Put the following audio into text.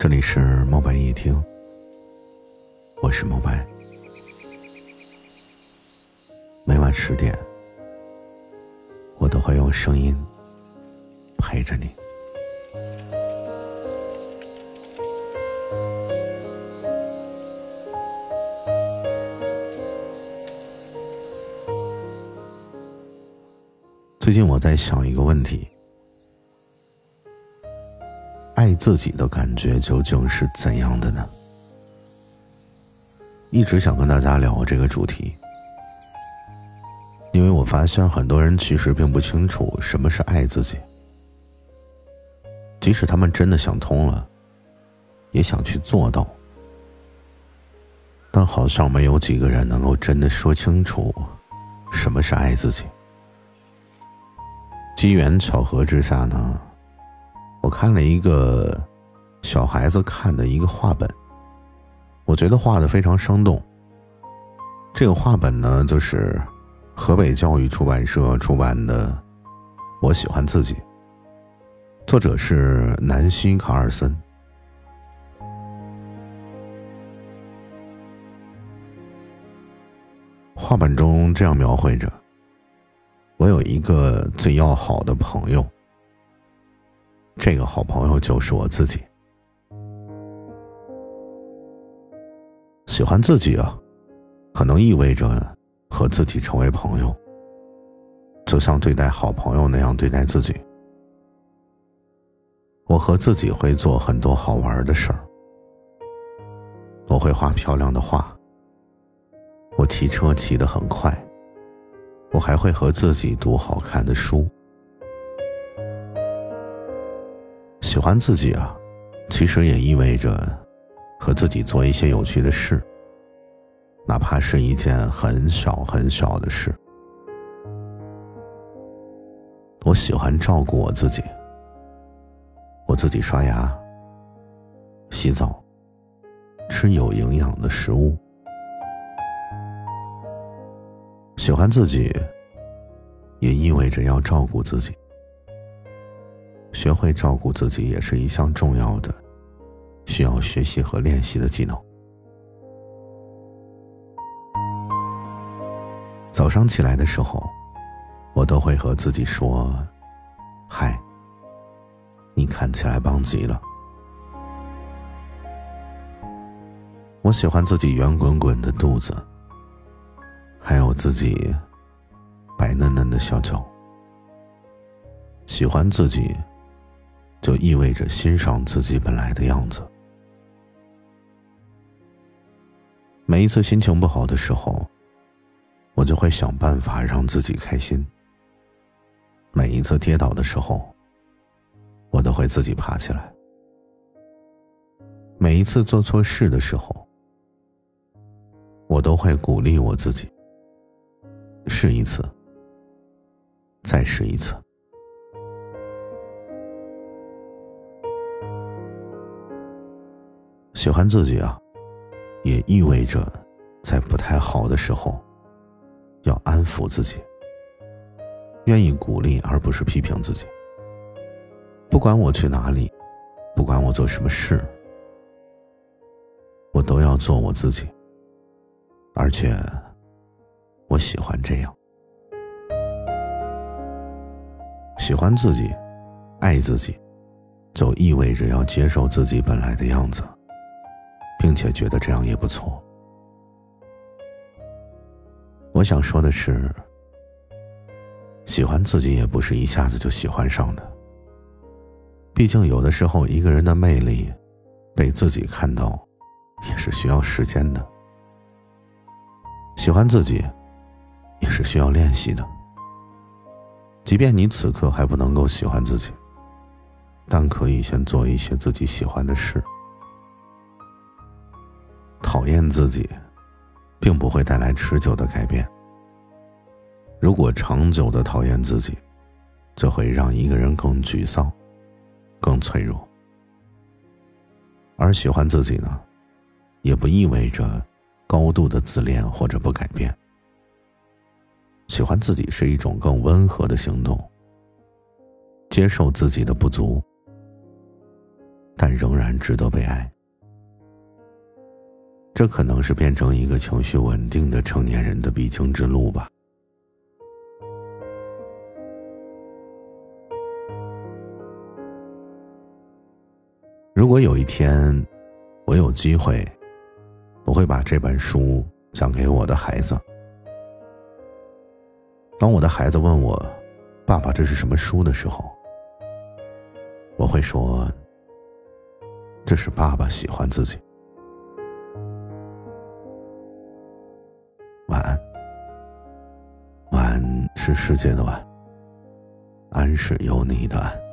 这里是猫白夜听，我是猫白。每晚十点，我都会用声音陪着你。最近我在想一个问题。爱自己的感觉究竟是怎样的呢？一直想跟大家聊这个主题，因为我发现很多人其实并不清楚什么是爱自己，即使他们真的想通了，也想去做到，但好像没有几个人能够真的说清楚什么是爱自己。机缘巧合之下呢？我看了一个小孩子看的一个画本，我觉得画的非常生动。这个画本呢，就是河北教育出版社出版的《我喜欢自己》，作者是南希·卡尔森。画本中这样描绘着：我有一个最要好的朋友。这个好朋友就是我自己。喜欢自己啊，可能意味着和自己成为朋友，就像对待好朋友那样对待自己。我和自己会做很多好玩的事儿，我会画漂亮的画，我骑车骑得很快，我还会和自己读好看的书。喜欢自己啊，其实也意味着和自己做一些有趣的事，哪怕是一件很小很小的事。我喜欢照顾我自己，我自己刷牙、洗澡、吃有营养的食物。喜欢自己，也意味着要照顾自己。学会照顾自己也是一项重要的、需要学习和练习的技能。早上起来的时候，我都会和自己说：“嗨，你看起来棒极了。”我喜欢自己圆滚滚的肚子，还有自己白嫩嫩的小脚。喜欢自己。就意味着欣赏自己本来的样子。每一次心情不好的时候，我就会想办法让自己开心。每一次跌倒的时候，我都会自己爬起来。每一次做错事的时候，我都会鼓励我自己。试一次，再试一次。喜欢自己啊，也意味着在不太好的时候，要安抚自己，愿意鼓励而不是批评自己。不管我去哪里，不管我做什么事，我都要做我自己，而且我喜欢这样。喜欢自己，爱自己，就意味着要接受自己本来的样子。并且觉得这样也不错。我想说的是，喜欢自己也不是一下子就喜欢上的。毕竟有的时候，一个人的魅力被自己看到，也是需要时间的。喜欢自己，也是需要练习的。即便你此刻还不能够喜欢自己，但可以先做一些自己喜欢的事。讨厌自己，并不会带来持久的改变。如果长久的讨厌自己，就会让一个人更沮丧、更脆弱。而喜欢自己呢，也不意味着高度的自恋或者不改变。喜欢自己是一种更温和的行动，接受自己的不足，但仍然值得被爱。这可能是变成一个情绪稳定的成年人的必经之路吧。如果有一天，我有机会，我会把这本书讲给我的孩子。当我的孩子问我：“爸爸，这是什么书？”的时候，我会说：“这是爸爸喜欢自己。”是世界的晚，安是有你的安。